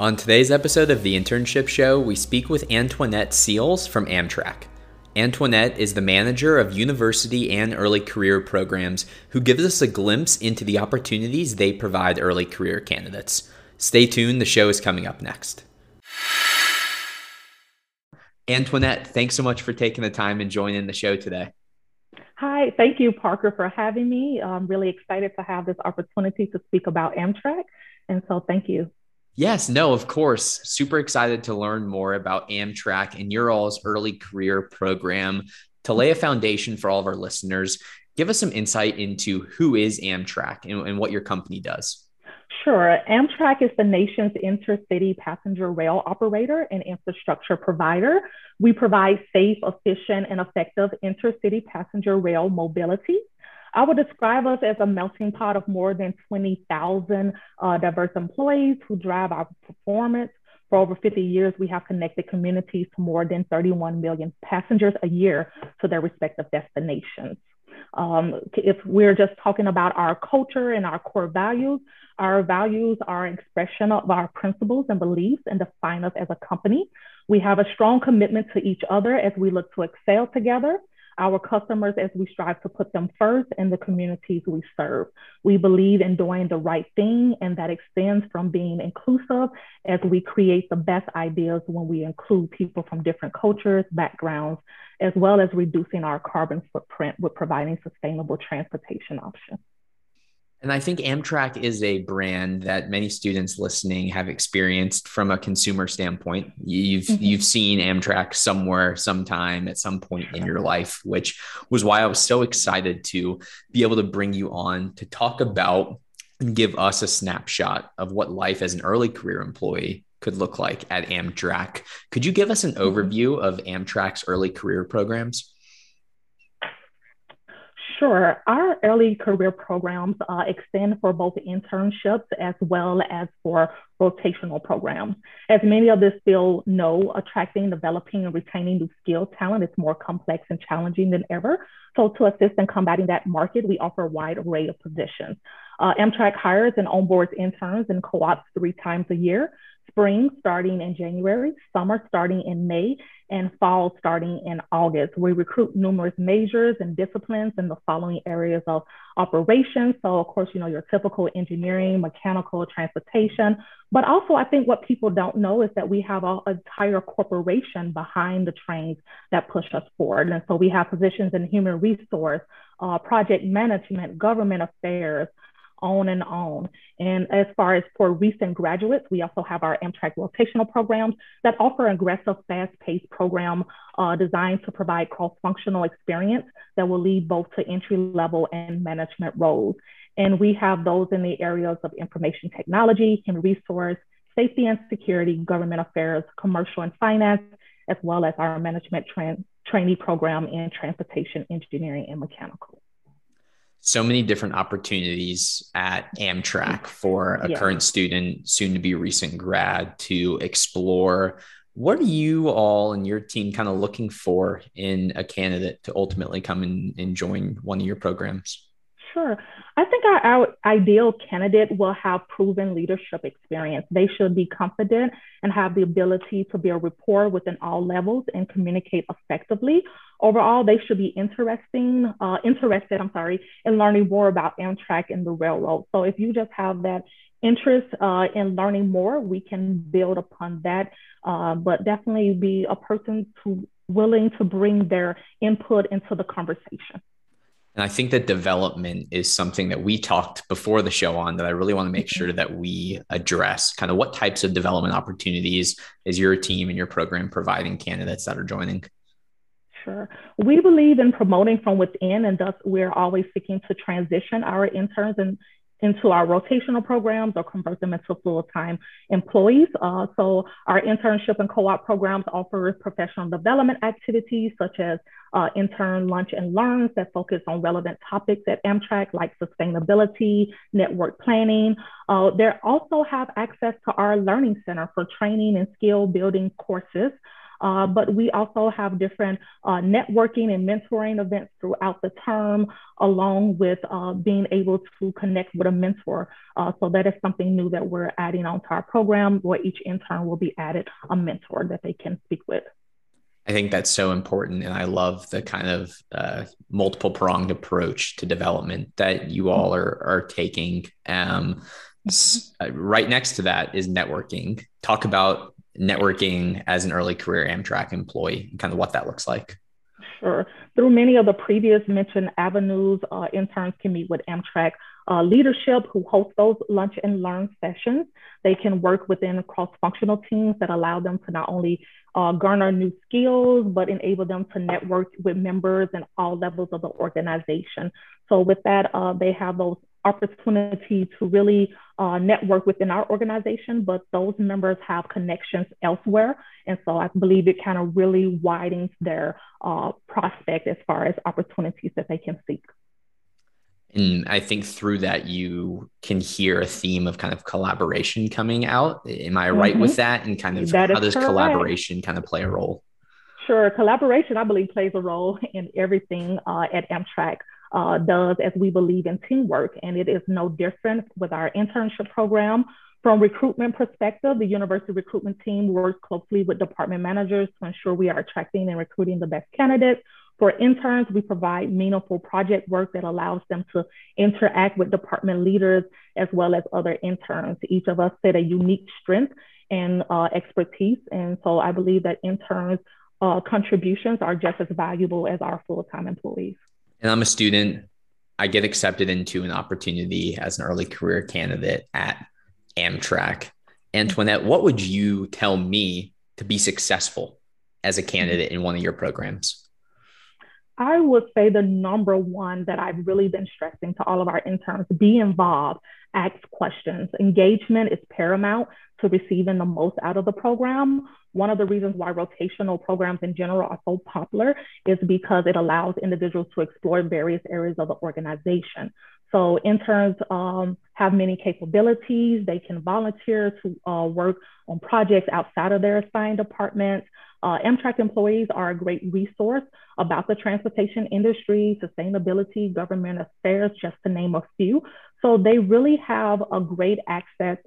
On today's episode of The Internship Show, we speak with Antionette Seals from Amtrak. Antionette is the manager of university and early career programs who gives us a glimpse into the opportunities they provide early career candidates. Stay tuned, the show is coming up next. Antionette, thanks so much for taking the time and joining the show today. Hi, thank you, Parker, for having me. I'm really excited to have this opportunity to speak about Amtrak. And so thank you. Yes, no, of course. Super excited to learn more about Amtrak and your all's early career program. To lay a foundation for all of our listeners, give us some insight into who is Amtrak and, and what your company does. Sure. Amtrak is the nation's intercity passenger rail operator and infrastructure provider. We provide safe, efficient, and effective intercity passenger rail mobility I would describe us as a melting pot of more than 20,000 uh, diverse employees who drive our performance. For over 50 years, we have connected communities to more than 31 million passengers a year to their respective destinations. Um, if we're just talking about our culture and our core values, our values are an expression of our principles and beliefs and define us as a company. We have a strong commitment to each other as we look to excel together our customers as we strive to put them first in the communities we serve. We believe in doing the right thing, and that extends from being inclusive as we create the best ideas when we include people from different cultures, backgrounds, as well as reducing our carbon footprint with providing sustainable transportation options. And I think Amtrak is a brand that many students listening have experienced from a consumer standpoint. You've mm-hmm. you've seen Amtrak somewhere, sometime, at some point in your life, which was why I was so excited to be able to bring you on to talk about and give us a snapshot of what life as an early career employee could look like at Amtrak. Could you give us an mm-hmm. overview of Amtrak's early career programs? Sure. Our early career programs uh, extend for both internships as well as for rotational programs. As many of this field know, attracting, developing, and retaining new skilled talent is more complex and challenging than ever. So to assist in combating that market, we offer a wide array of positions. Uh, Amtrak hires and onboards interns and co-ops three times a year spring starting in January, summer starting in May, and fall starting in August. We recruit numerous majors and disciplines in the following areas of operations. So, of course, you know, your typical engineering, mechanical, transportation. But also, I think what people don't know is that we have an entire corporation behind the trains that push us forward. And so we have positions in human resource, uh, project management, government affairs, on and on. And as far as for recent graduates, we also have our Amtrak rotational programs that offer aggressive, fast-paced program uh, designed to provide cross-functional experience that will lead both to entry-level and management roles. And we have those in the areas of information technology, human resource, safety and security, government affairs, commercial and finance, as well as our management tra trainee program in transportation engineering and mechanical so many different opportunities at Amtrak for a yeah. current student, soon to be recent grad to explore. What are you all and your team kind of looking for in a candidate to ultimately come and, and join one of your programs? Sure. I think our, our, ideal candidate will have proven leadership experience. They should be confident and have the ability to build rapport within all levels and communicate effectively. Overall, they should be interesting, uh, interested, I'm sorry, in learning more about Amtrak and the railroad. So if you just have that interest uh, in learning more, we can build upon that. Uh, but definitely be a person to willing to bring their input into the conversation. And I think that development is something that we talked before the show on that I really want to make mm-hmm. sure that we address. Kind of what types of development opportunities is your team and your program providing candidates that are joining? Sure. We believe in promoting from within, and thus we're always seeking to transition our interns and into our rotational programs or convert them into full-time employees. Uh, so our internship and co-op programs offer professional development activities such as uh, intern lunch and learns that focus on relevant topics at Amtrak like sustainability, network planning. Uh, they also have access to our learning center for training and skill building courses Uh, but we also have different uh, networking and mentoring events throughout the term, along with uh, being able to connect with a mentor. Uh, so that is something new that we're adding onto our program, where each intern will be added a mentor that they can speak with. I think that's so important. And I love the kind of uh, multiple pronged approach to development that you all are, are taking. Um, uh, right next to that is networking. Talk about networking as an early career Amtrak employee and kind of what that looks like. Sure. Through many of the previous mentioned avenues, uh, interns can meet with Amtrak uh, leadership who host those lunch and learn sessions. They can work within cross functional teams that allow them to not only uh, garner new skills, but enable them to network with members and all levels of the organization. So, with that, uh, they have those opportunity to really uh, network within our organization, but those members have connections elsewhere. And so I believe it kind of really widens their uh, prospect as far as opportunities that they can seek. And I think through that, you can hear a theme of kind of collaboration coming out. Am I right mm-hmm. with that? And kind of that how does correct. collaboration kind of play a role? Sure. Collaboration, I believe, plays a role in everything uh, at Amtrak uh, does as we believe in teamwork. And it is no different with our internship program. From recruitment perspective, the university recruitment team works closely with department managers to ensure we are attracting and recruiting the best candidates. For interns, we provide meaningful project work that allows them to interact with department leaders as well as other interns. Each of us set a unique strength and uh, expertise. And so I believe that interns' uh, contributions are just as valuable as our full-time employees and I'm a student, I get accepted into an opportunity as an early career candidate at Amtrak. Antionette, what would you tell me to be successful as a candidate in one of your programs? I would say the number one that I've really been stressing to all of our interns be involved, ask questions. Engagement is paramount to receiving the most out of the program. One of the reasons why rotational programs in general are so popular is because it allows individuals to explore various areas of the organization. So interns um, have many capabilities. They can volunteer to uh, work on projects outside of their assigned departments. Uh, Amtrak employees are a great resource about the transportation industry, sustainability, government affairs, just to name a few. So they really have a great access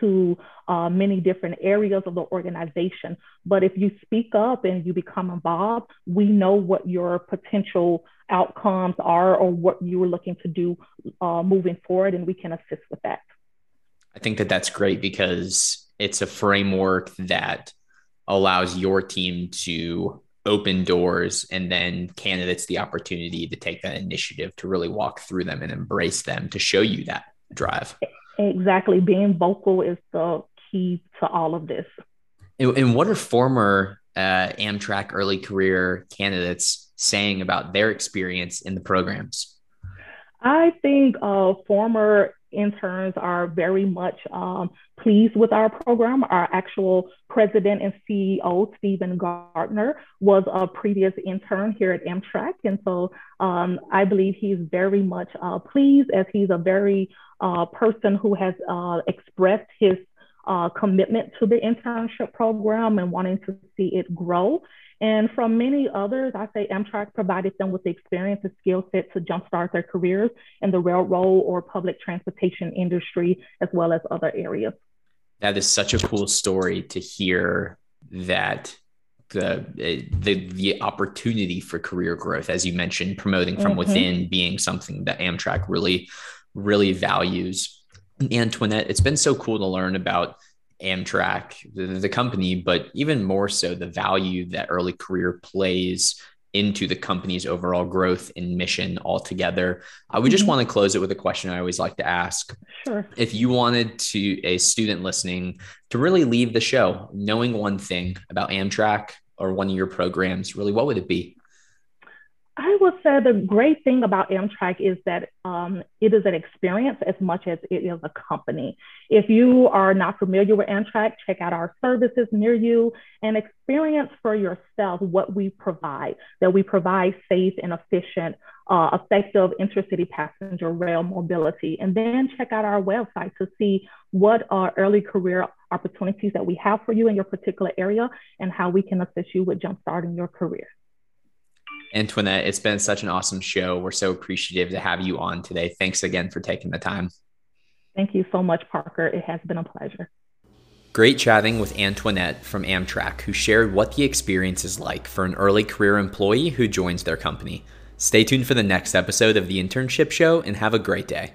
to uh, many different areas of the organization. But if you speak up and you become involved, we know what your potential outcomes are or what you are looking to do uh, moving forward, and we can assist with that. I think that that's great because it's a framework that allows your team to open doors and then candidates the opportunity to take that initiative to really walk through them and embrace them to show you that drive. Exactly. Being vocal is the key to all of this. And what are former uh, Amtrak early career candidates saying about their experience in the programs? I think uh, former interns are very much um, pleased with our program. Our actual president and CEO, Stephen Gardner, was a previous intern here at Amtrak. And so um, I believe he's very much uh, pleased as he's a very uh, person who has uh, expressed his uh, commitment to the internship program and wanting to see it grow. And from many others, I say Amtrak provided them with the experience and skill set to jumpstart their careers in the railroad or public transportation industry, as well as other areas. That is such a cool story to hear that the the the opportunity for career growth, as you mentioned, promoting from mm-hmm. within being something that Amtrak really, really values. Antionette, it's been so cool to learn about Amtrak, the, the, company, but even more so the value that early career plays into the company's overall growth and mission altogether. Uh, we just mm-hmm. want to close it with a question I always like to ask. Sure. If you wanted to a student listening to really leave the show knowing one thing about Amtrak or one of your programs, really, what would it be? I would say the great thing about Amtrak is that um, it is an experience as much as it is a company. If you are not familiar with Amtrak, check out our services near you and experience for yourself what we provide, that we provide safe and efficient, uh, effective intercity passenger rail mobility. And then check out our website to see what are early career opportunities that we have for you in your particular area and how we can assist you with jumpstarting your career. Antionette, it's been such an awesome show. We're so appreciative to have you on today. Thanks again for taking the time. Thank you so much, Parker. It has been a pleasure. Great chatting with Antionette from Amtrak, who shared what the experience is like for an early career employee who joins their company. Stay tuned for the next episode of the Internship Show and have a great day.